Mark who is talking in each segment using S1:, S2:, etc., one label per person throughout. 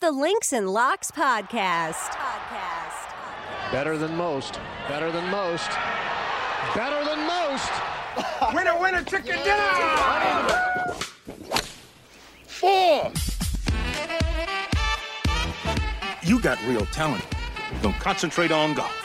S1: the Links and Locks podcast. Podcast.
S2: Better than most. Better than most. Better than most.
S3: winner, winner, chicken dinner. Four.
S4: You got real talent. Don't concentrate on golf.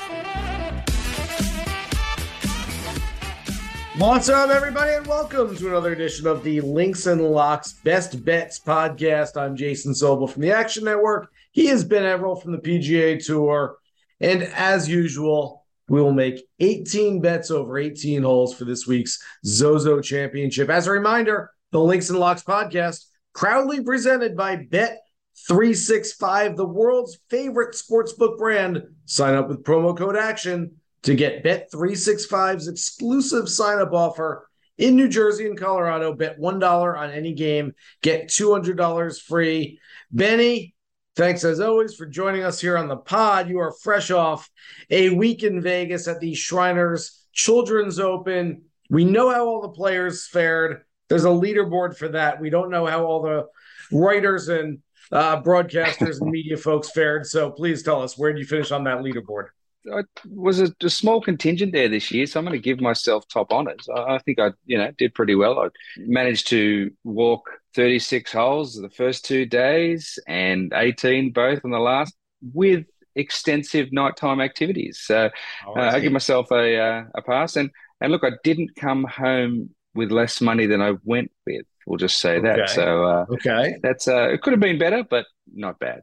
S5: What's up, everybody, and welcome to another edition of the Links and Locks Best Bets podcast. I'm Jason Sobel from the Action Network. He is Ben Everill from the PGA Tour. And as usual, we will make 18 bets over 18 holes for this week's Zozo Championship. As a reminder, the Links and Locks podcast, proudly presented by Bet 365, the world's favorite sportsbook brand. Sign up with promo code ACTION to get Bet365's exclusive sign up offer in New Jersey and Colorado. Bet $1 on any game, get $200 free. Benny, thanks as always for joining us here on the pod. You are fresh off a week in Vegas at the Shriners Children's Open. We know how all the players fared. There's a leaderboard for that. We don't know how all the writers and uh, broadcasters and media folks fared. So please tell us where did you finish on that leaderboard?
S6: I was a, a, small contingent there this year, so I'm going to give myself top honors. I, I, think I, you know, did pretty well. I managed to walk 36 holes the first two days and 18 both on the last with extensive nighttime activities. So oh, uh, I give myself a uh, a pass. And and look, I didn't come home with less money than I went with. We'll just say okay. that. So uh,
S5: okay,
S6: that's uh, it could have been better, but not bad.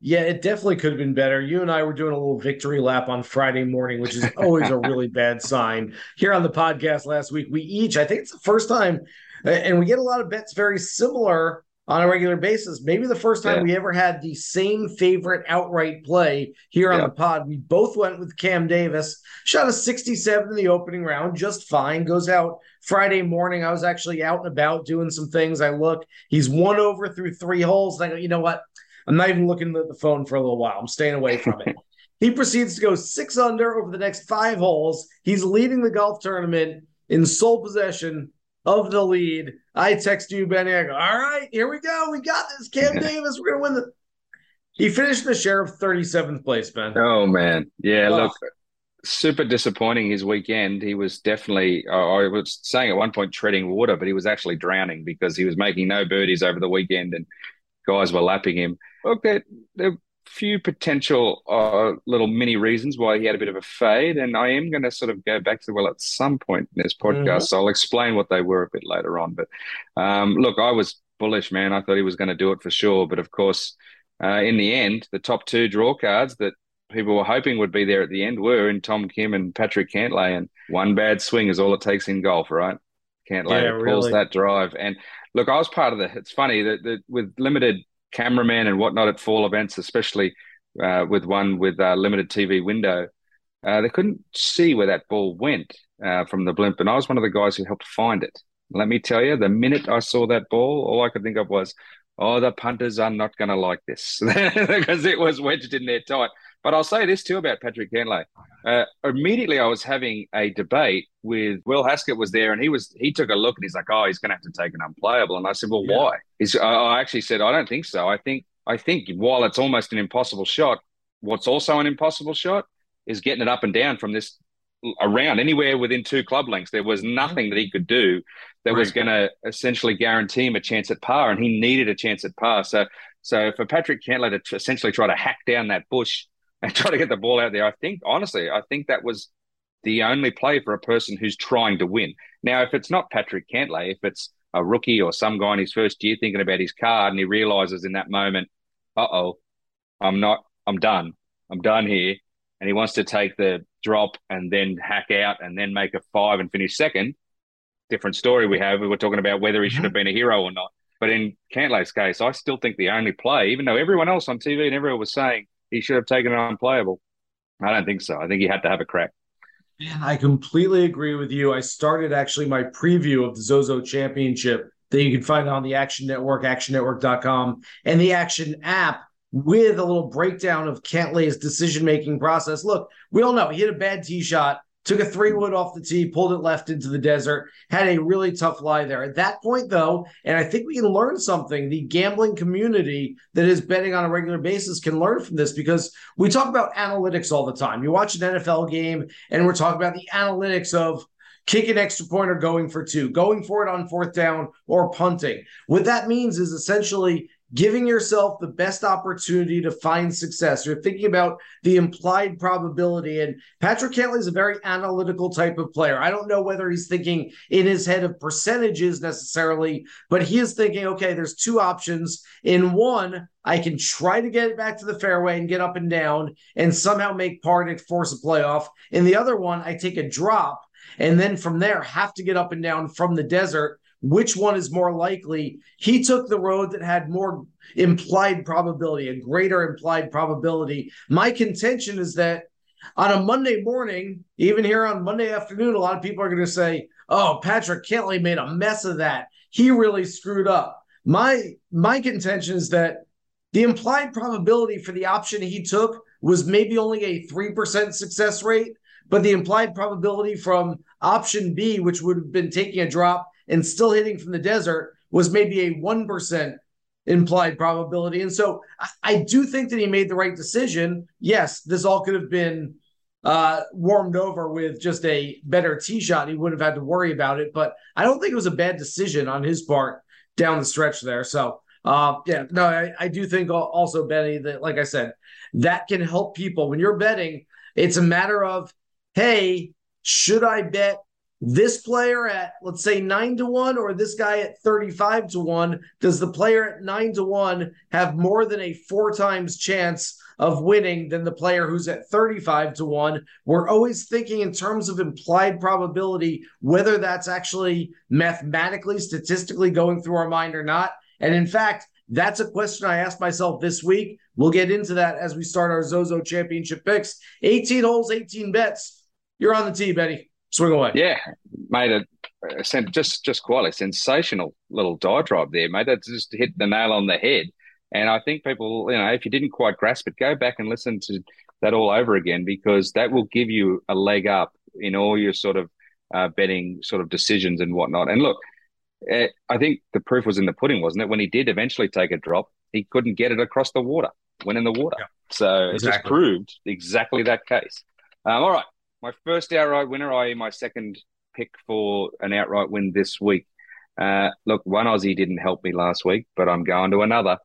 S5: Yeah, it definitely could have been better. You and I were doing a little victory lap on Friday morning, which is always a really bad sign. Here on the podcast last week, we each, I think it's the first time, and we get a lot of bets very similar on a regular basis. Maybe the first time yeah. we ever had the same favorite outright play here yeah. on the pod. We both went with Cam Davis, shot a 67 in the opening round, just fine. Goes out Friday morning. I was actually out and about doing some things. I look, he's one over through three holes. And I go, you know what? I'm not even looking at the phone for a little while. I'm staying away from it. he proceeds to go six under over the next five holes. He's leading the golf tournament in sole possession of the lead. I text you, Benny. I go, all right, here we go. We got this. Cam Davis, we're going to win the. He finished the share of 37th place, Ben.
S6: Oh, man. Yeah, oh. look, super disappointing his weekend. He was definitely, I was saying at one point, treading water, but he was actually drowning because he was making no birdies over the weekend and guys were lapping him. Look, there, there are few potential uh, little mini reasons why he had a bit of a fade, and I am going to sort of go back to well at some point in this podcast. Mm-hmm. So I'll explain what they were a bit later on. But um, look, I was bullish, man. I thought he was going to do it for sure, but of course, uh, in the end, the top two draw cards that people were hoping would be there at the end were in Tom Kim and Patrick Cantlay, and one bad swing is all it takes in golf, right? Cantlay yeah, pulls really. that drive, and look, I was part of the. It's funny that, that with limited cameraman and whatnot at fall events, especially uh, with one with a limited TV window, uh, they couldn't see where that ball went uh, from the blimp, and I was one of the guys who helped find it. Let me tell you, the minute I saw that ball, all I could think of was, "Oh, the punters are not going to like this because it was wedged in there tight." But I'll say this too about Patrick Cantlay. Uh, immediately, I was having a debate with Will Haskett was there, and he was he took a look and he's like, "Oh, he's going to have to take an unplayable." And I said, "Well, yeah. why?" He's, I actually said, "I don't think so. I think I think while it's almost an impossible shot, what's also an impossible shot is getting it up and down from this around anywhere within two club lengths. There was nothing that he could do that was going to essentially guarantee him a chance at par, and he needed a chance at par. So, so for Patrick Cantlay to essentially try to hack down that bush and try to get the ball out there. I think, honestly, I think that was the only play for a person who's trying to win. Now, if it's not Patrick Cantlay, if it's a rookie or some guy in his first year thinking about his card and he realizes in that moment, uh oh, I'm not, I'm done. I'm done here. And he wants to take the drop and then hack out and then make a five and finish second. Different story we have. We were talking about whether he should have mm-hmm. been a hero or not. But in Cantlay's case, I still think the only play, even though everyone else on TV and everyone was saying he should have taken it unplayable. I don't think so. I think he had to have a crack.
S5: Man, I completely agree with you. I started actually my preview of the Zozo Championship that you can find on the Action Network, actionnetwork.com, and the Action app with a little breakdown of Cantlay's decision making process. Look, we all know he hit a bad tee shot took a three wood off the tee, pulled it left into the desert, had a really tough lie there. At that point, though, and I think we can learn something, the gambling community that is betting on a regular basis can learn from this because we talk about analytics all the time. You watch an NFL game and we're talking about the analytics of kick an extra point or going for two, going for it on fourth down or punting. What that means is essentially giving yourself the best opportunity to find success. You're thinking about the implied probability. And Patrick Cantlay is a very analytical type of player. I don't know whether he's thinking in his head of percentages necessarily, but he is thinking, okay, there's two options. In one, I can try to get it back to the fairway and get up and down and somehow make par and force a playoff. In the other one, I take a drop and then from there have to get up and down from the desert which one is more likely. He took the road that had more implied probability, a greater implied probability. My contention is that on a Monday morning, even here on Monday afternoon, a lot of people are going to say, "Oh, Patrick Cantlay made a mess of that. He really screwed up." My my contention is that the implied probability for the option he took was maybe only a 3% success rate, but the implied probability from option B, which would have been taking a drop and still hitting from the desert was maybe a 1% implied probability. And so I, do think that he made the right decision. Yes, this all could have been uh, warmed over with just a better tee shot. He wouldn't have had to worry about it. But I don't think it was a bad decision on his part down the stretch there. So, uh, yeah, no, I, I do think also, Benny, that, like I said, that can help people. When you're betting, it's a matter of, hey, should I bet this player at let's say 9 to 1 or this guy at 35 to 1 does the player at 9 to 1 have more than a four times chance of winning than the player who's at 35 to 1 we're always thinking in terms of implied probability whether that's actually mathematically statistically going through our mind or not and in fact that's a question I asked myself this week. We'll get into that as we start our Zozo Championship picks. 18 holes, 18 bets. You're on the tee, Benny. Swing away.
S6: Yeah, made it just just quite a sensational little diatribe there, mate. That just hit the nail on the head. And I think people, you know, if you didn't quite grasp it, go back and listen to that all over again because that will give you a leg up in all your sort of uh, betting sort of decisions and whatnot. And look, uh, I think the proof was in the pudding, wasn't it? When he did eventually take a drop, he couldn't get it across the water, went in the water. Yeah, so exactly. it just proved exactly that case. Um, all right, my first outright winner, i.e., my second pick for an outright win this week. Uh, look, one Aussie didn't help me last week, but I'm going to another.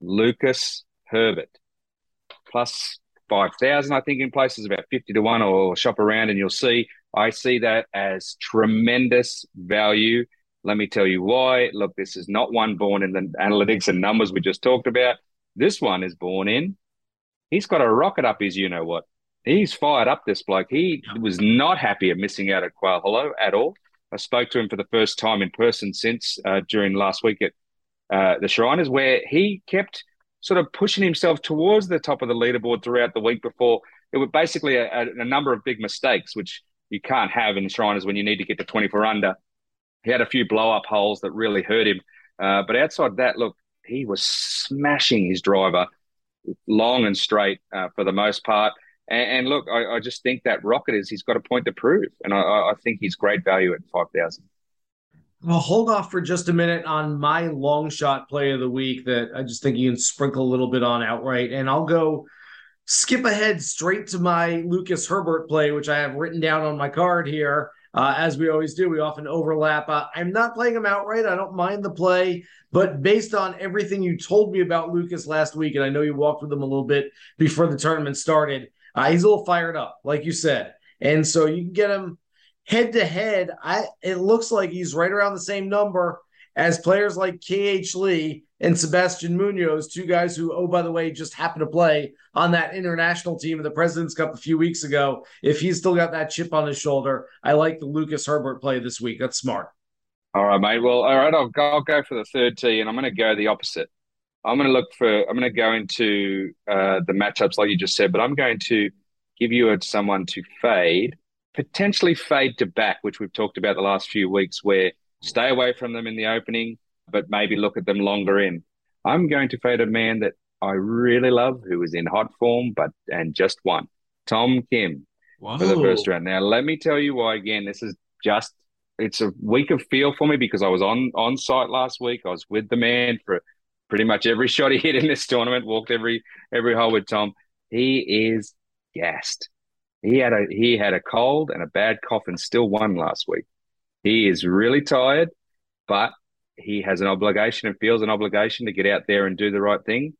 S6: Lucas Herbert, plus 5,000, I think, in places about 50 to 1, or shop around and you'll see. I see that as tremendous value. Let me tell you why. Look, this is not one born in the analytics and numbers we just talked about. This one is born in. He's got a rocket up his you know what he's fired up this bloke. He was not happy of missing out at Quail Hollow at all. I spoke to him for the first time in person since uh, during last week at uh, the Shriners, where he kept sort of pushing himself towards the top of the leaderboard throughout the week before. It was basically a, a number of big mistakes, which you can't have in the Shriners when you need to get to 24 under. He had a few blow up holes that really hurt him. Uh, but outside that, look, he was smashing his driver long and straight uh, for the most part. And, and look, I, I, just think that Rocket is he's got a point to prove, and I, I think he's great value at five thousand.
S5: Well, hold off for just a minute on my long shot play of the week that I just think you can sprinkle a little bit on outright, and I'll go skip ahead straight to my Lucas Herbert play, which I have written down on my card here. Uh, as we always do, we often overlap. Uh, I'm not playing him outright. I don't mind the play, but based on everything you told me about Lucas last week, and I know you walked with him a little bit before the tournament started, uh, he's a little fired up, like you said, and so you can get him head to head. I it looks like he's right around the same number as players like KH Lee and Sebastian Munoz, two guys who, oh, by the way, just happened to play on that international team of the President's Cup a few weeks ago. If he's still got that chip on his shoulder, I like the Lucas Herbert play this week. That's smart.
S6: All right, mate. Well, all right, I'll go, I'll go for the third tee, and I'm going to go the opposite. I'm going to look for. I'm going to go into uh, the matchups like you just said, but I'm going to give you a, someone to fade, potentially fade to back, which we've talked about the last few weeks, where stay away from them in the opening, but maybe look at them longer in. I'm going to fade a man that I really love, who is in hot form, but and just won. Tom Kim. for the first round. Now, let me tell you why. Again, this is just it's a week of feel for me because I was on on site last week. I was with the man for pretty much every shot he hit in this tournament. Walked every every hole with Tom. He is gassed. He had a he had a cold and a bad cough and still won last week. He is really tired, but he has an obligation and feels an obligation to get out there and do the right thing.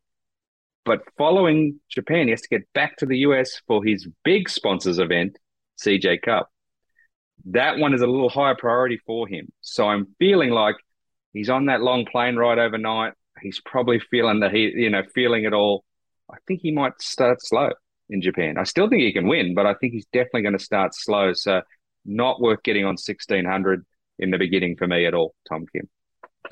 S6: But following Japan, he has to get back to the US for his big sponsors event, CJ Cup. That one is a little higher priority for him. So I'm feeling like he's on that long plane ride overnight. He's probably feeling the heat, you know, feeling it all. I think he might start slow in Japan. I still think he can win, but I think he's definitely going to start slow. So not worth getting on 1600 in the beginning for me at all, Tom Kim.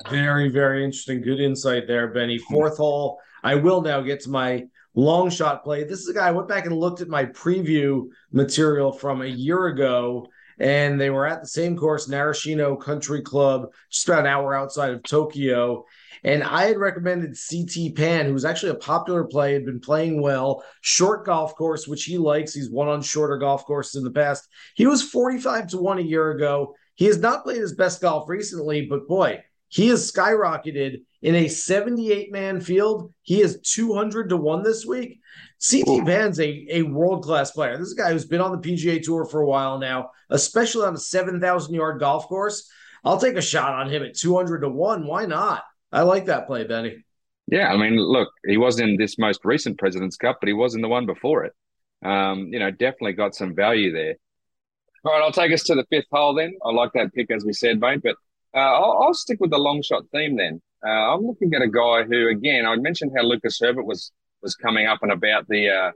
S5: Very, very interesting. Good insight there, Benny. Fourth hole. I will now get to my long shot play. This is a guy I went back and looked at my preview material from a year ago, and they were at the same course, Narashino Country Club, just about an hour outside of Tokyo. And I had recommended CT Pan, who was actually a popular play, had been playing well, short golf course, which he likes. He's won on shorter golf courses in the past. He was 45 to 1 a year ago. He has not played his best golf recently, but boy, he has skyrocketed in a 78 man field. He is 200 to 1 this week. CT Pan's a, a world class player. This is a guy who's been on the PGA Tour for a while now, especially on a 7,000 yard golf course. I'll take a shot on him at 200 to 1. Why not? I like that play, Benny.
S6: Yeah, I mean, look, he was in this most recent President's Cup, but he was in the one before it. Um, you know, definitely got some value there. All right, I'll take us to the fifth hole then. I like that pick, as we said, mate. But uh, I'll, I'll, stick with the long shot theme then. Uh, I'm looking at a guy who, again, I mentioned how Lucas Herbert was was coming up and about the uh,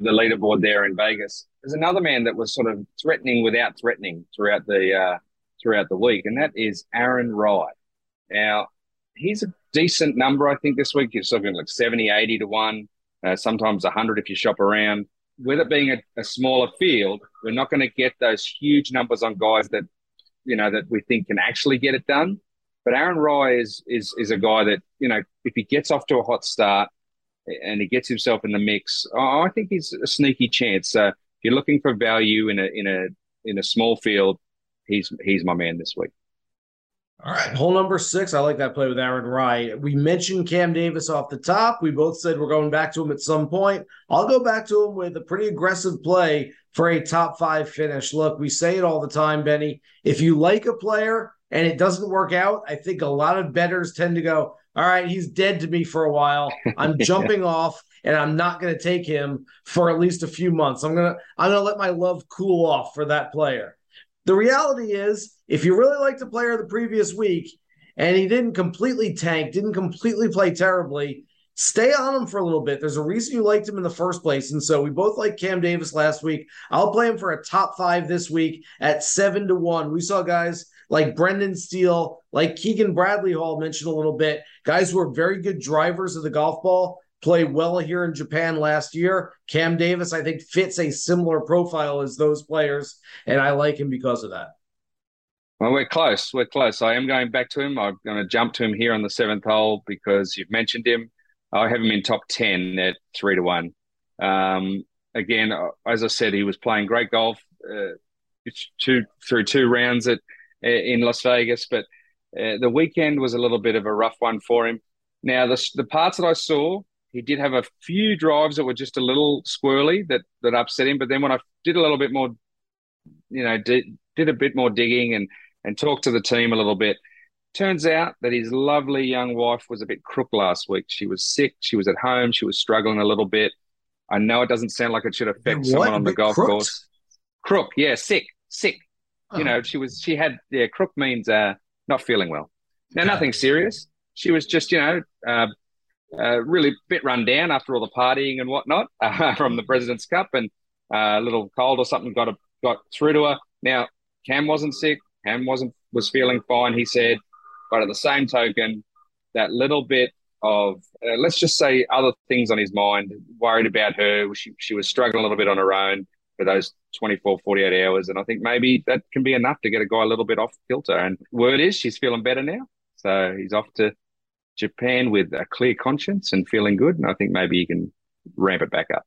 S6: the leaderboard there in Vegas. There's another man that was sort of threatening without threatening throughout the uh, throughout the week, and that is Aaron Rai. Now, he's a decent number, I think, this week. You're talking like 70, 80 to 1, uh, sometimes 100 if you shop around. With it being a, a smaller field, we're not going to get those huge numbers on guys that you know that we think can actually get it done. But Aaron Rai is is is a guy that you know if he gets off to a hot start and he gets himself in the mix, I think he's a sneaky chance. If you're looking for value in a in a in a small field, he's he's my man this week.
S5: All right, hole number six. I like that play with Aaron Rai. We mentioned Cam Davis off the top. We both said we're going back to him at some point. I'll go back to him with a pretty aggressive play for a top five finish. Look, we say it all the time, Benny. If you like a player and it doesn't work out, I think a lot of betters tend to go, all right, he's dead to me for a while. I'm jumping off and I'm not going to take him for at least a few months. I'm going to I'm going to let my love cool off for that player. The reality is, if you really liked the player the previous week and he didn't completely tank, didn't completely play terribly, stay on him for a little bit. There's a reason you liked him in the first place. And so we both liked Cam Davis last week. I'll play him for a top five this week at seven to one. We saw guys like Brendan Steele, like Keegan Bradley Hall mentioned a little bit, guys who are very good drivers of the golf ball play well here in Japan last year. Cam Davis, I think, fits a similar profile as those players, and I like him because of that.
S6: Well, we're close. We're close. I am going back to him. I'm going to jump to him here on the seventh hole because you've mentioned him. I have him in top 10 at three to one. Um, again, as I said, he was playing great golf uh, two, through two rounds at in Las Vegas, but uh, the weekend was a little bit of a rough one for him. Now, the, the parts that I saw, he did have a few drives that were just a little squirrely that that upset him. But then when I did a little bit more, you know, did, did a bit more digging and and talked to the team a little bit, turns out that his lovely young wife was a bit crook last week. She was sick. She was at home. She was struggling a little bit. I know it doesn't sound like it should affect someone on the golf crooked? course. Crook, yeah, sick, sick. Oh. You know, she was. She had. Yeah, crook means uh, not feeling well. Now, nothing serious. She was just, you know, uh, uh, really bit run down after all the partying and whatnot uh, from the President's Cup, and uh, a little cold or something got a, got through to her. Now Cam wasn't sick. Cam wasn't was feeling fine. He said, but at the same token, that little bit of uh, let's just say other things on his mind, worried about her. She she was struggling a little bit on her own for those 24, 48 hours, and I think maybe that can be enough to get a guy a little bit off kilter. And word is she's feeling better now, so he's off to Japan with a clear conscience and feeling good. And I think maybe you can ramp it back up.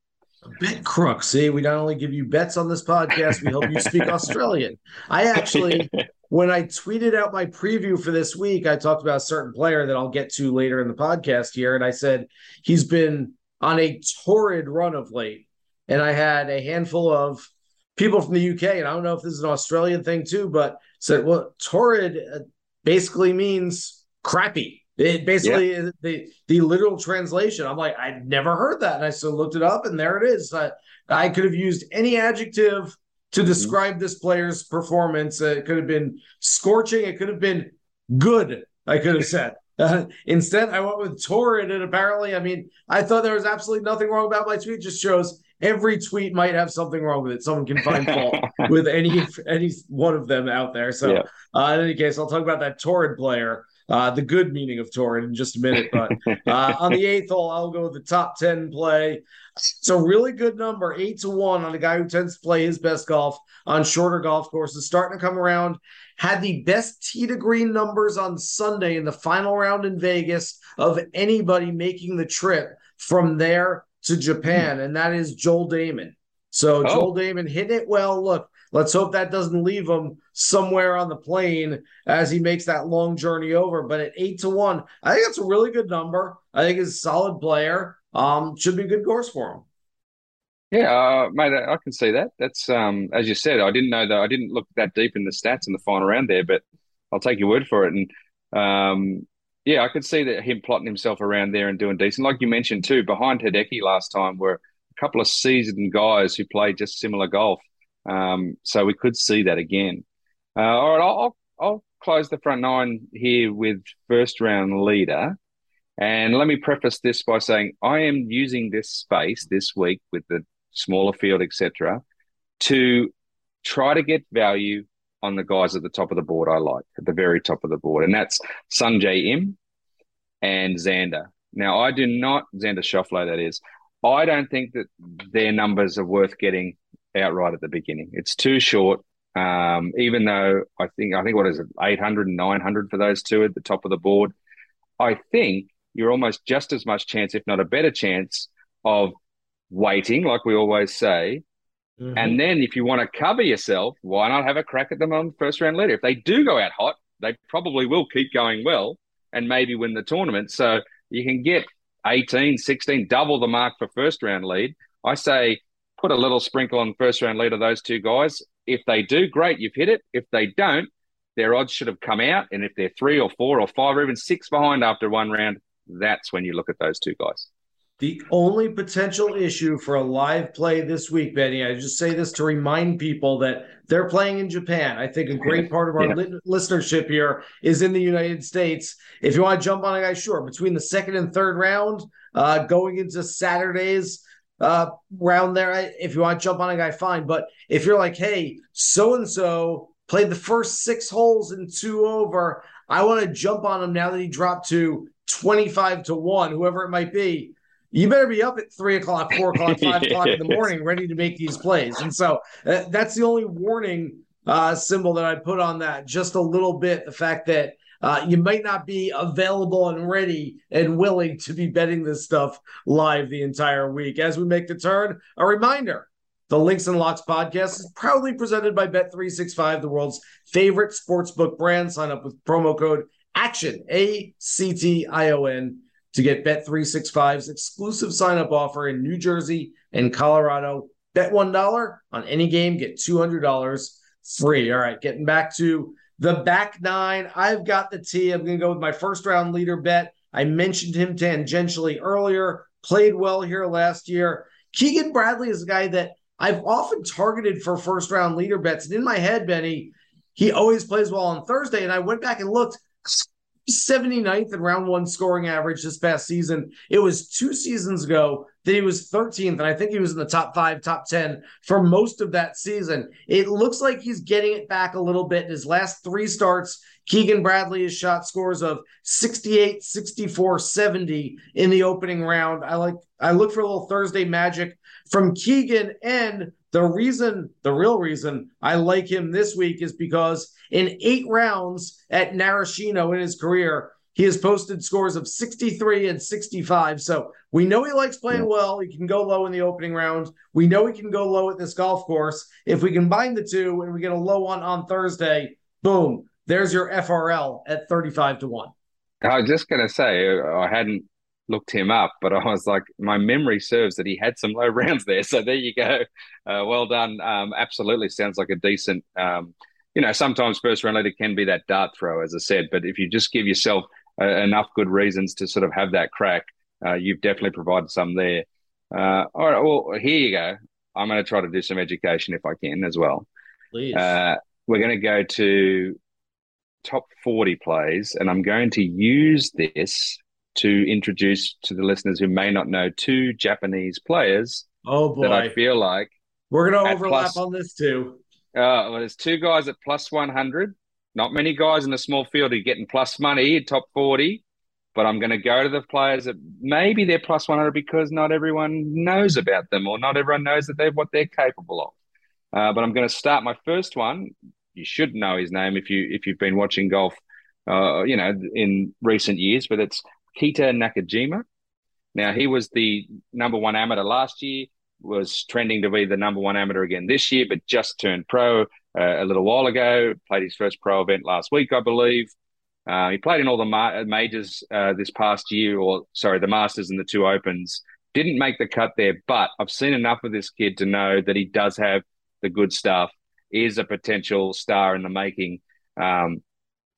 S5: Bet crook. See, we not only give you bets on this podcast, we help you speak Australian. I actually, when I tweeted out my preview for this week, I talked about a certain player that I'll get to later in the podcast here. And I said he's been on a torrid run of late. And I had a handful of people from the UK, and I don't know if this is an Australian thing too, but said, well, torrid uh, basically means crappy. It basically yeah. the the literal translation. I'm like, I'd never heard that, and I so looked it up, and there it is. I, I could have used any adjective to mm-hmm. describe mm-hmm. this player's performance. It could have been scorching. It could have been good. I could have said. Uh, instead, I went with torrid, and apparently, I mean, I thought there was absolutely nothing wrong about my tweet. Just shows every tweet might have something wrong with it. Someone can find fault with any any one of them out there. So, yeah. uh, in any case, I'll talk about that torrid player uh, the good meaning of torrid in just a minute. But uh, on the eighth hole, I'll go with the top 10 play. It's a really good number, eight to one on a guy who tends to play his best golf on shorter golf courses, starting to come around. Had the best tee to green numbers on Sunday in the final round in Vegas of anybody making the trip from there to Japan, and that is Joel Dahmen. So oh. Joel Dahmen hit it well. Look, Let's hope that doesn't leave him somewhere on the plane as he makes that long journey over. But at eight to one, I think that's a really good number. I think he's a solid player. Um, should be a good course for him.
S6: Yeah, uh, mate, I can see that. That's um, as you said. I didn't know that. I didn't look that deep in the stats in the final round there, but I'll take your word for it. And um, yeah, I could see that him plotting himself around there and doing decent. Like you mentioned too, behind Hideki last time were a couple of seasoned guys who played just similar golf. Um, so we could see that again. Uh, all right, I'll, I'll close the front nine here with first round leader. And let me preface this by saying I am using this space this week with the smaller field, etc., to try to get value on the guys at the top of the board I like, at the very top of the board. And that's Sungjae Im and Xander. Now, I do not, Xander Schauffele, that is, I don't think that their numbers are worth getting outright at the beginning. It's too short. Um, even though I think I think what is it 800 and 900 for those two at the top of the board. I think you're almost just as much chance, if not a better chance, of waiting, like we always say. Mm-hmm. And then if you want to cover yourself, why not have a crack at them on first round leader? If they do go out hot, they probably will keep going well and maybe win the tournament. So you can get 18, 16, double the mark for first round lead. I say put a little sprinkle on first round lead of those two guys. If they do, great, you've hit it. If they don't, their odds should have come out. And if they're three or four or five or even six behind after one round, that's when you look at those two guys.
S5: The only potential issue for a live play this week, Benny, I just say this to remind people that they're playing in Japan. I think a great part of our yeah. li- listenership here is in the United States. If you want to jump on a guy, sure, between the second and third round, uh, going into Saturdays, uh, round there. If you want to jump on a guy, fine. But if you're like, hey, so and so played the first six holes in two over, I want to jump on him now that he dropped to 25 to one, whoever it might be. You better be up at three o'clock, four o'clock, five o'clock in the morning, ready to make these plays. And so uh, that's the only warning uh, symbol that I put on that. Just a little bit. The fact that uh, you might not be available and ready and willing to be betting this stuff live the entire week. As we make the turn, a reminder the Links and Locks podcast is proudly presented by Bet365, the world's favorite sportsbook brand. Sign up with promo code ACTION, A C T I O N, to get Bet365's exclusive sign up offer in New Jersey and Colorado. Bet $1 on any game, get $200 free. All right, getting back to the back nine, I've got the T. I'm going to go with my first round leader bet. I mentioned him tangentially earlier, played well here last year. Keegan Bradley is a guy that I've often targeted for first round leader bets. And in my head, Benny, he always plays well on Thursday. And I went back and looked 79th in round one scoring average this past season. It was two seasons ago that he was 13th, and I think he was in the top five, top 10 for most of that season. It looks like he's getting it back a little bit. In his last three starts, Keegan Bradley has shot scores of 68, 64, 70 in the opening round. I like I look for a little Thursday magic from Keegan and the reason, the real reason I like him this week is because in eight rounds at Narashino in his career, he has posted scores of 63 and 65. So we know he likes playing well. He can go low in the opening round. We know he can go low at this golf course. If we combine the two and we get a low one on Thursday, boom, there's your FRL at 35 to 1.
S6: I was just going to say, uh, I hadn't looked him up, but I was like, my memory serves that he had some low rounds there. So there you go. Uh, well done. Um, absolutely sounds like a decent, um, you know, sometimes first round leader can be that dart throw, as I said, but if you just give yourself uh, enough good reasons to sort of have that crack, uh, you've definitely provided some there. Uh, all right, well, here you go. I'm going to try to do some education if I can as well.
S5: Please.
S6: Uh, we're going to go to top 40 plays, and I'm going to use this to introduce to the listeners who may not know two Japanese players.
S5: Oh boy!
S6: That I feel like
S5: we're going to overlap plus, on this too.
S6: Uh, well, there's two guys at plus 100. Not many guys in a small field are getting plus money at top 40. But I'm going to go to the players that maybe they're plus 100 because not everyone knows about them or not everyone knows that they're what they're capable of. Uh, but I'm going to start my first one. You should know his name if you if you've been watching golf, uh, you know, in recent years. But it's Keita Nakajima. Now, he was the number one amateur last year, was trending to be the number one amateur again this year, but just turned pro uh, a little while ago. Played his first pro event last week, I believe. Uh, he played in all the ma- majors uh, this past year, or sorry, the Masters and the two Opens. Didn't make the cut there, but I've seen enough of this kid to know that he does have the good stuff. Is a potential star in the making. Um,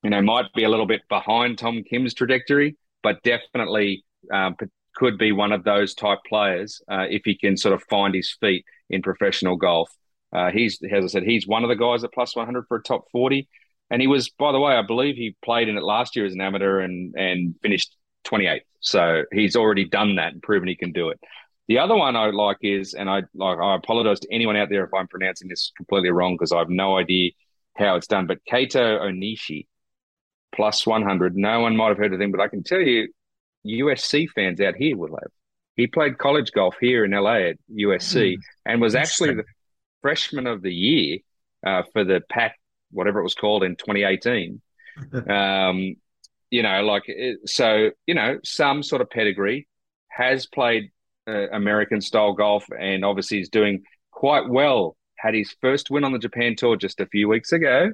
S6: you know, might be a little bit behind Tom Kim's trajectory, but definitely um, could be one of those type players uh, if he can sort of find his feet in professional golf. Uh, he's, as I said, he's one of the guys at plus 100 for a top 40. And he was, by the way, I believe he played in it last year as an amateur and, and finished 28th. So he's already done that and proven he can do it. The other one I like is, and I like, I apologize to anyone out there if I'm pronouncing this completely wrong because I have no idea how it's done. But Kaito Onishi, plus 100. No one might have heard of him, but I can tell you, USC fans out here will have. He played college golf here in LA at USC mm, and was actually the freshman of the year uh, for the Pac, whatever it was called in 2018. um, you know, like, so, you know, some sort of pedigree, has played uh, American style golf, and obviously is doing quite well. Had his first win on the Japan Tour just a few weeks ago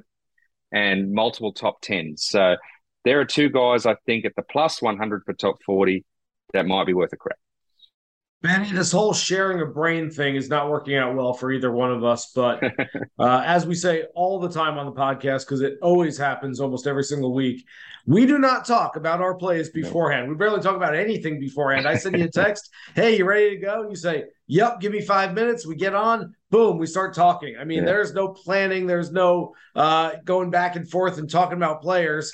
S6: and multiple top 10s. So there are two guys I think at the plus 100 for top 40 that might be worth a crack.
S5: Benny, this whole sharing a brain thing is not working out well for either one of us. But uh, as we say all the time on the podcast, because it always happens almost every single week, we do not talk about our plays beforehand. We barely talk about anything beforehand. I send you a text, hey, you ready to go? You say, yep, give me five minutes. We get on, boom, we start talking. I mean, yeah. there's no planning, there's no uh, going back and forth and talking about players.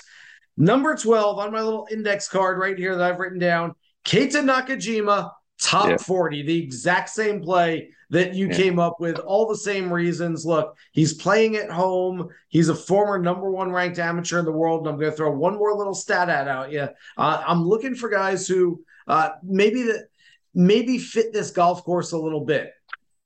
S5: Number 12 on my little index card right here that I've written down Keita Nakajima top yeah. 40, the exact same play that you yeah. came up with, all the same reasons. Look, he's playing at home. He's a former number one ranked amateur in the world. And I'm going to throw one more little stat at out you. Uh, I'm looking for guys who uh, maybe that maybe fit this golf course a little bit.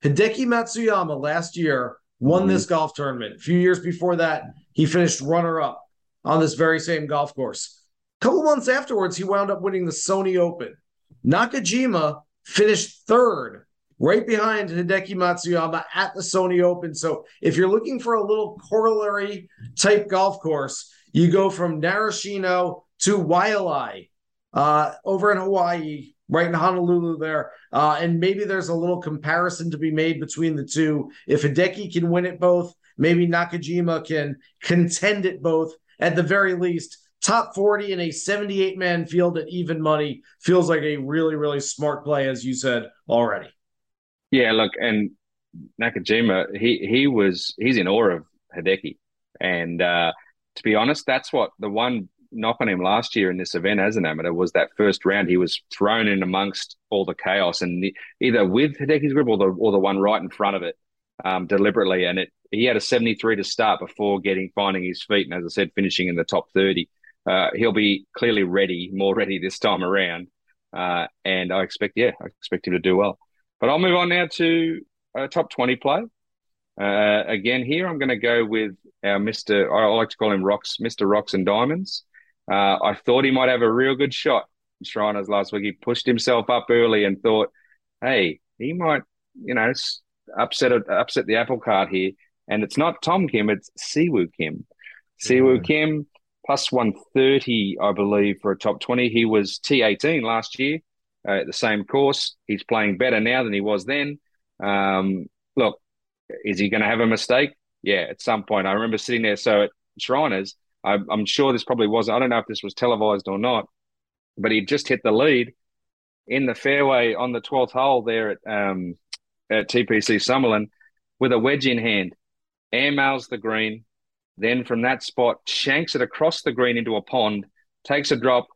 S5: Hideki Matsuyama last year won mm-hmm. this golf tournament. A few years before that, he finished runner up on this very same golf course. A couple months afterwards, he wound up winning the Sony Open. Nakajima finished third, right behind Hideki Matsuyama at the Sony Open. So if you're looking for a little corollary type golf course, you go from Narashino to Waialae uh, over in Hawaii, right in Honolulu there. Uh, and maybe there's a little comparison to be made between the two. If Hideki can win it both, maybe Nakajima can contend it both. At the very least, top 40 in a 78 man field at even money feels like a really, really smart play, as you said already.
S6: Yeah, look, and Nakajima, he he was he's in awe of Hideki. And uh, to be honest, that's what the one knock on him last year in this event as an amateur was that first round he was thrown in amongst all the chaos and the, either with Hideki's grip or the or the one right in front of it um, deliberately and it he had a 73 to start before getting finding his feet and as I said finishing in the top 30 uh, he'll be clearly ready, more ready this time around. Uh, and I expect, yeah, I expect him to do well. But I'll move on now to a top 20 play. Uh, again, here I'm going to go with our Mr. I like to call him Rocks, Mr. Rocks and Diamonds. Uh, I thought he might have a real good shot. Shriners last week. He pushed himself up early and thought, hey, he might, you know, upset upset the apple cart here. And it's not Tom Kim, it's Siwoo Kim. Siwoo mm. Kim plus 130, I believe, for a top 20. He was T18 last year uh, at the same course. He's playing better now than he was then. Um, look, is he going to have a mistake? Yeah, at some point. I remember sitting there. So at Shriners, I, I'm sure this probably was, I don't know if this was televised or not, but he just hit the lead in the fairway on the 12th hole there at, um, at TPC Summerlin with a wedge in hand. Airmails the green, then from that spot, shanks it across the green into a pond, takes a drop,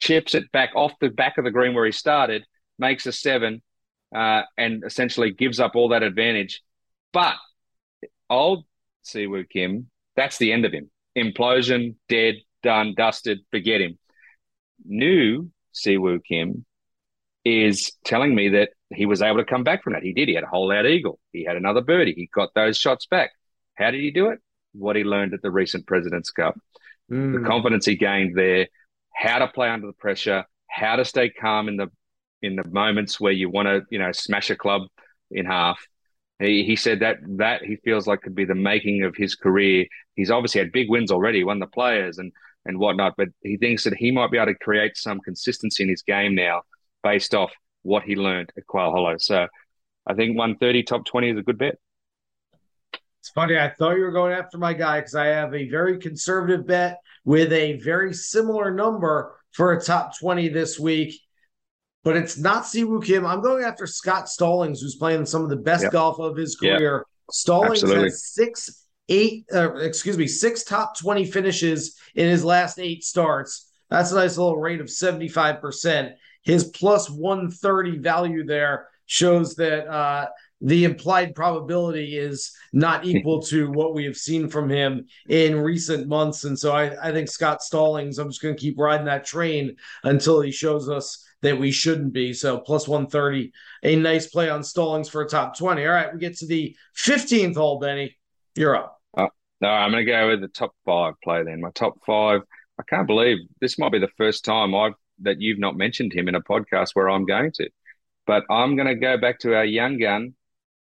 S6: chips it back off the back of the green where he started, makes a seven, uh, and essentially gives up all that advantage. But old Siwoo Kim, that's the end of him. Implosion, dead, done, dusted, forget him. New Siwoo Kim is telling me that he was able to come back from that. He did. He had a hole out eagle. He had another birdie. He got those shots back. How did he do it? what he learned at the recent President's Cup, mm. the confidence he gained there, how to play under the pressure, how to stay calm in the in the moments where you want to, you know, smash a club in half. He, he said that that he feels like could be the making of his career. He's obviously had big wins already, won the players and and whatnot, but he thinks that he might be able to create some consistency in his game now based off what he learned at Quail Hollow. So I think 130 top 20 is a good bet.
S5: It's funny. I thought you were going after my guy because I have a very conservative bet with a very similar number for a top 20 this week. But it's not Siwoo Kim. I'm going after Scott Stallings, who's playing some of the best yep. golf of his career. Yep. Stallings Absolutely. has six, eight, uh, excuse me, six top 20 finishes in his last eight starts. That's a nice little rate of 75%. His plus 130 value there shows that uh, the implied probability is not equal to what we have seen from him in recent months. And so I, I think Scott Stallings, I'm just going to keep riding that train until he shows us that we shouldn't be. So plus 130, a nice play on Stallings for a top 20. All right, we get to the 15th hole, Benny. You're up.
S6: Uh, no, I'm going to go with the top five play then. My top five. I can't believe this might be the first time I've that you've not mentioned him in a podcast where I'm going to. But I'm going to go back to our young gun,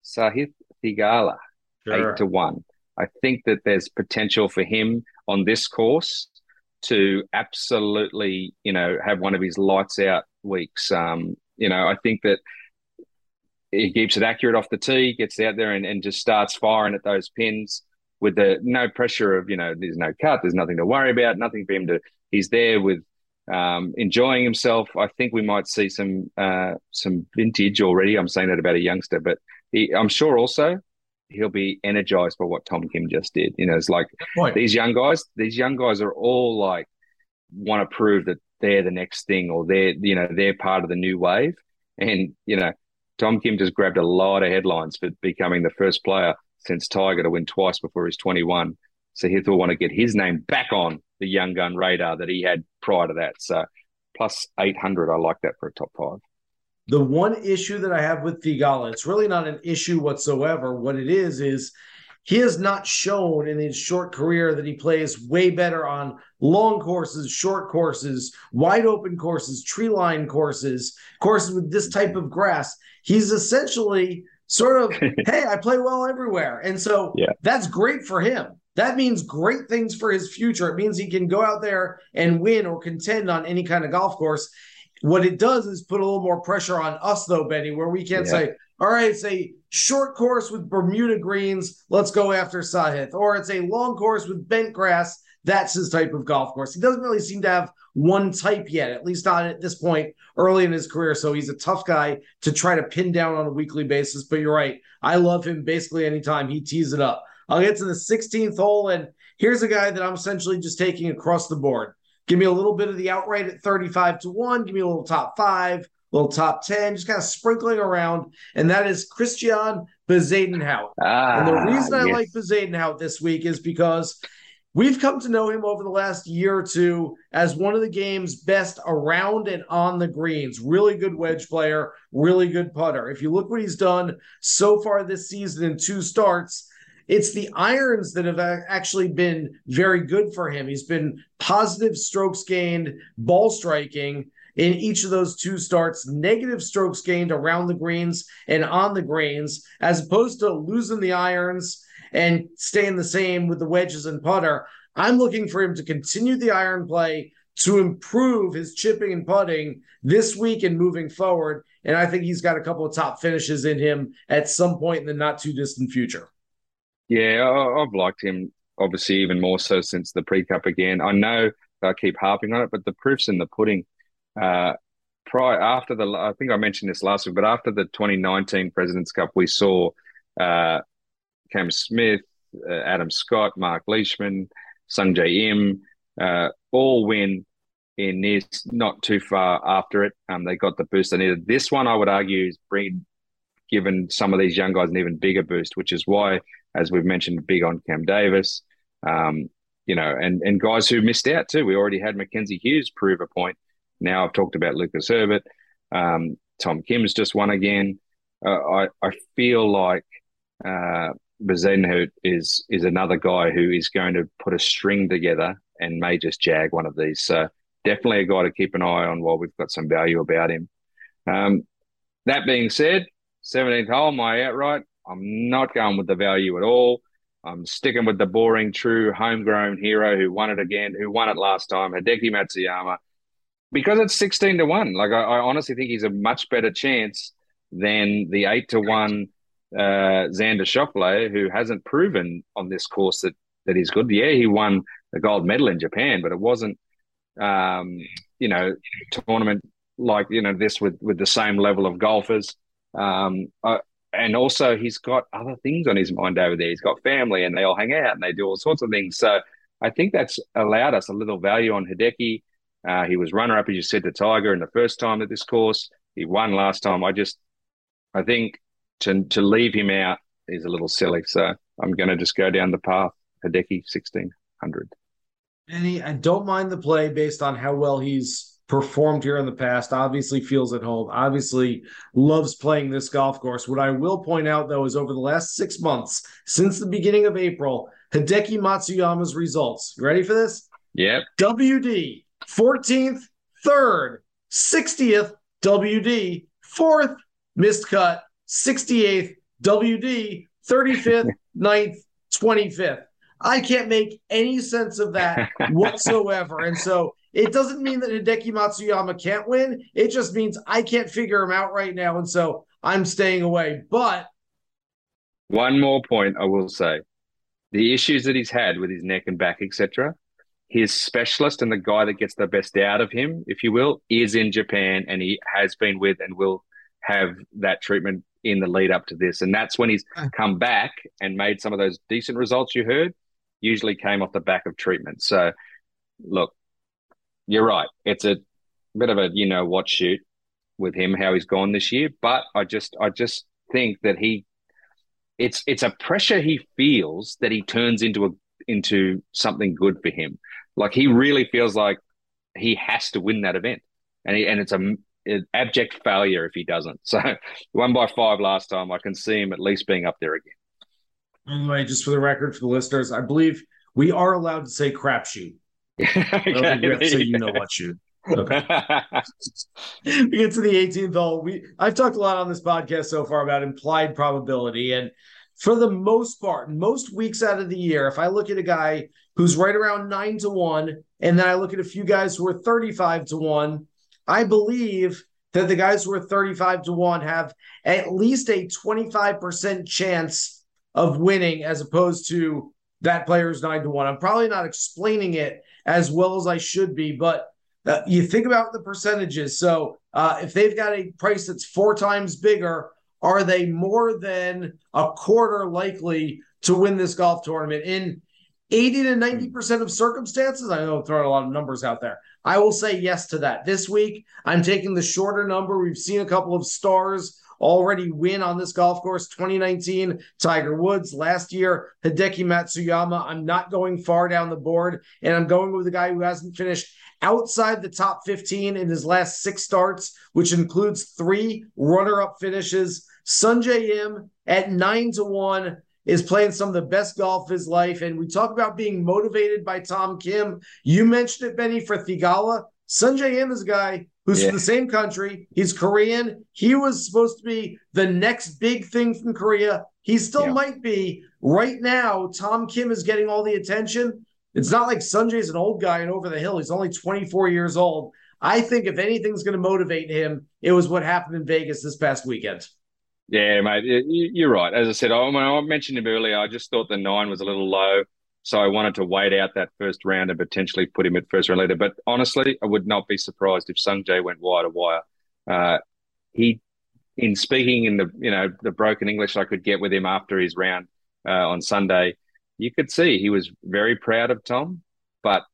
S6: Sahith Theegala, sure. eight to one. I think that there's potential for him on this course to absolutely, you know, have one of his lights out weeks. Um, you know, I think that he keeps it accurate off the tee, gets out there and, and just starts firing at those pins with the no pressure of, you know, there's no cut, there's nothing to worry about, nothing for him to, he's there with um, enjoying himself. I think we might see some uh, some vintage already. I'm saying that about a youngster, but he, I'm sure also he'll be energized by what Tom Kim just did. You know, it's like these young guys, these young guys are all like want to prove that they're the next thing or they're, you know, they're part of the new wave. And, you know, Tom Kim just grabbed a lot of headlines for becoming the first player since Tiger to win twice before he's 21. So he'll want to get his name back on the young gun radar that he had prior to that. So plus 800, I like that for a top five.
S5: The one issue that I have with Theegala, it's really not an issue whatsoever. What it is is he has not shown in his short career that he plays way better on long courses, short courses, wide open courses, tree line courses, courses with this type of grass. He's essentially sort of, hey, I play well everywhere. And so yeah. that's great for him. That means great things for his future. It means he can go out there and win or contend on any kind of golf course. What it does is put a little more pressure on us, though, Benny, where we can't yeah. say, all right, it's a short course with Bermuda greens. Let's go after Sahith. Or it's a long course with bent grass. That's his type of golf course. He doesn't really seem to have one type yet, at least not at this point early in his career. So he's a tough guy to try to pin down on a weekly basis. But you're right. I love him basically anytime he tees it up. I'll get to the 16th hole. And here's a guy that I'm essentially just taking across the board. Give me a little bit of the outright at 35 to 1. Give me a little top five, little top 10, just kind of sprinkling around. And that is Christian Bezuidenhout. Ah, and the reason I yes. like Bezuidenhout this week is because we've come to know him over the last year or two as one of the game's best around and on the greens. Really good wedge player, really good putter. If you look what he's done so far this season in two starts, it's the irons that have actually been very good for him. He's been positive strokes gained, ball striking in each of those two starts, negative strokes gained around the greens and on the greens, as opposed to losing the irons and staying the same with the wedges and putter. I'm looking for him to continue the iron play to improve his chipping and putting this week and moving forward. And I think he's got a couple of top finishes in him at some point in the not too distant future.
S6: Yeah, I've liked him obviously even more so since the pre cup again. I know I keep harping on it, but the proof's in the pudding. Uh, prior after the, I think I mentioned this last week, but after the 2019 Presidents Cup, we saw uh, Cam Smith, uh, Adam Scott, Mark Leishman, Sungjae Im, uh, all win in this not too far after it. Um, they got the boost they needed. This one, I would argue, is given some of these young guys an even bigger boost, which is why, as we've mentioned, big on Cam Davis, um, you know, and and guys who missed out too. We already had Mackenzie Hughes prove a point. Now I've talked about Lucas Herbert. Um, Tom Kim's just won again. Uh, I I feel like uh, is is another guy who is going to put a string together and may just jag one of these. So definitely a guy to keep an eye on while we've got some value about him. Um, that being said, 17th hole, my outright, I'm not going with the value at all. I'm sticking with the boring, true, homegrown hero who won it again, who won it last time, Hideki Matsuyama, because it's 16 to 1. Like, I, I honestly think he's a much better chance than the 8 to 1 uh, Xander Schauffele, who hasn't proven on this course that, that he's good. Yeah, he won a gold medal in Japan, but it wasn't um, you know, tournament like you know this with with the same level of golfers. Um, uh, and also he's got other things on his mind over there. He's got family, and they all hang out and they do all sorts of things. So I think that's allowed us a little value on Hideki. Uh, he was runner up, as you said, to Tiger in the first time at this course. He won last time. I just, I think to to leave him out is a little silly. So I'm going to just go down the path. Hideki, sixteen hundred.
S5: And he, I don't mind the play based on how well he's performed here in the past. Obviously, feels at home. Obviously, loves playing this golf course. What I will point out, though, is over the last six months, since the beginning of April, Hideki Matsuyama's results. You ready for this?
S6: Yep.
S5: WD 14th, 3rd, 60th, WD 4th, missed cut, 68th, WD 35th, 9th, 25th. I can't make any sense of that whatsoever. and so it doesn't mean that Hideki Matsuyama can't win. It just means I can't figure him out right now. And so I'm staying away. But
S6: one more point I will say the issues that he's had with his neck and back, etc. His specialist and the guy that gets the best out of him, if you will, is in Japan and he has been with and will have that treatment in the lead up to this. And that's when he's come back and made some of those decent results you heard usually came off the back of treatment. So, look, you're right. It's a bit of a you know what shoot with him how he's gone this year, but I just I just think that he it's it's a pressure he feels that he turns into a into something good for him. Like he really feels like he has to win that event, and he, and it's a an abject failure if he doesn't. So won by five last time. I can see him at least being up there again.
S5: Anyway, just for the record, for the listeners, I believe we are allowed to say crapshoot. okay, I don't think we have to say you know what shoot. Okay. we get to the 18th hole. We I've talked a lot on this podcast so far about implied probability. And for the most part, most weeks out of the year, if I look at a guy who's right around nine to one, and then I look at a few guys who are 35 to one, I believe that the guys who are 35 to one have at least a 25% chance of winning as opposed to that player's nine to one. I'm probably not explaining it as well as I should be, but uh, you think about the percentages. So uh, if they've got a price that's four times bigger, are they more than a quarter likely to win this golf tournament? In 80 to 90% hmm. of circumstances, I know I'm throwing a lot of numbers out there. I will say yes to that. This week, I'm taking the shorter number. We've seen a couple of stars already win on this golf course 2019 Tiger Woods last year Hideki Matsuyama I'm not going far down the board and I'm going with a guy who hasn't finished outside the top 15 in his last 6 starts which includes 3 runner-up finishes Sungjae Im at 9 to 1 is playing some of the best golf of his life. And we talk about being motivated by Tom Kim. You mentioned it, Benny, for Theegala. Sungjae Im is a guy who's yeah. from the same country. He's Korean. He was supposed to be the next big thing from Korea. He still yeah. might be. Right now, Tom Kim is getting all the attention. It's not like Sungjae's an old guy and over the hill. He's only 24 years old. I think if anything's going to motivate him, it was what happened in Vegas this past weekend.
S6: Yeah, mate, you're right. As I said, I mentioned him earlier. I just thought the nine was a little low, so I wanted to wait out that first round and potentially put him at first round leader. But honestly, I would not be surprised if Sungjae went wire to wire. Uh, he, in speaking in the you know the broken English I could get with him after his round uh, on Sunday, you could see he was very proud of Tom, but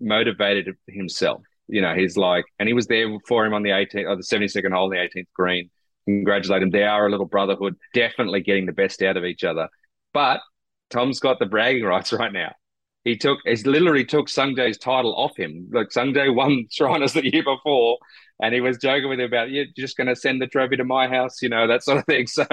S6: motivated himself. You know, he's like, and he was there for him on the 18th or the 72nd hole, the 18th green. Congratulate him. They are a little brotherhood, definitely getting the best out of each other. But Tom's got the bragging rights right now. He took, he literally took Sungjae's title off him. Like Sungjae won Shriners the year before, and he was joking with him about, you're just going to send the trophy to my house, you know, that sort of thing. So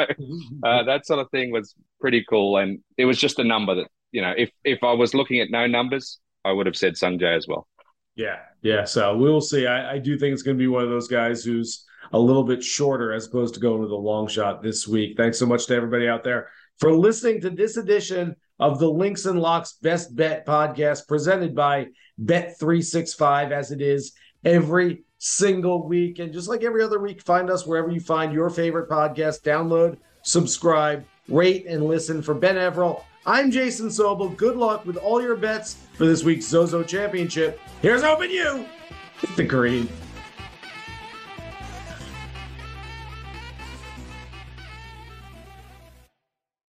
S6: uh, that sort of thing was pretty cool. And it was just a number that, you know, if, if I was looking at no numbers, I would have said Sungjae as well.
S5: Yeah. Yeah. So we'll see. I, I do think it's going to be one of those guys who's a little bit shorter as opposed to going with a long shot this week. Thanks so much to everybody out there for listening to this edition of the Links and Locks Best Bet podcast presented by Bet365 as it is every single week. And just like every other week, find us wherever you find your favorite podcast. Download, subscribe, rate, and listen. For Ben Everill, I'm Jason Sobel. Good luck with all your bets for this week's Zozo Championship. Here's hoping you hit the green.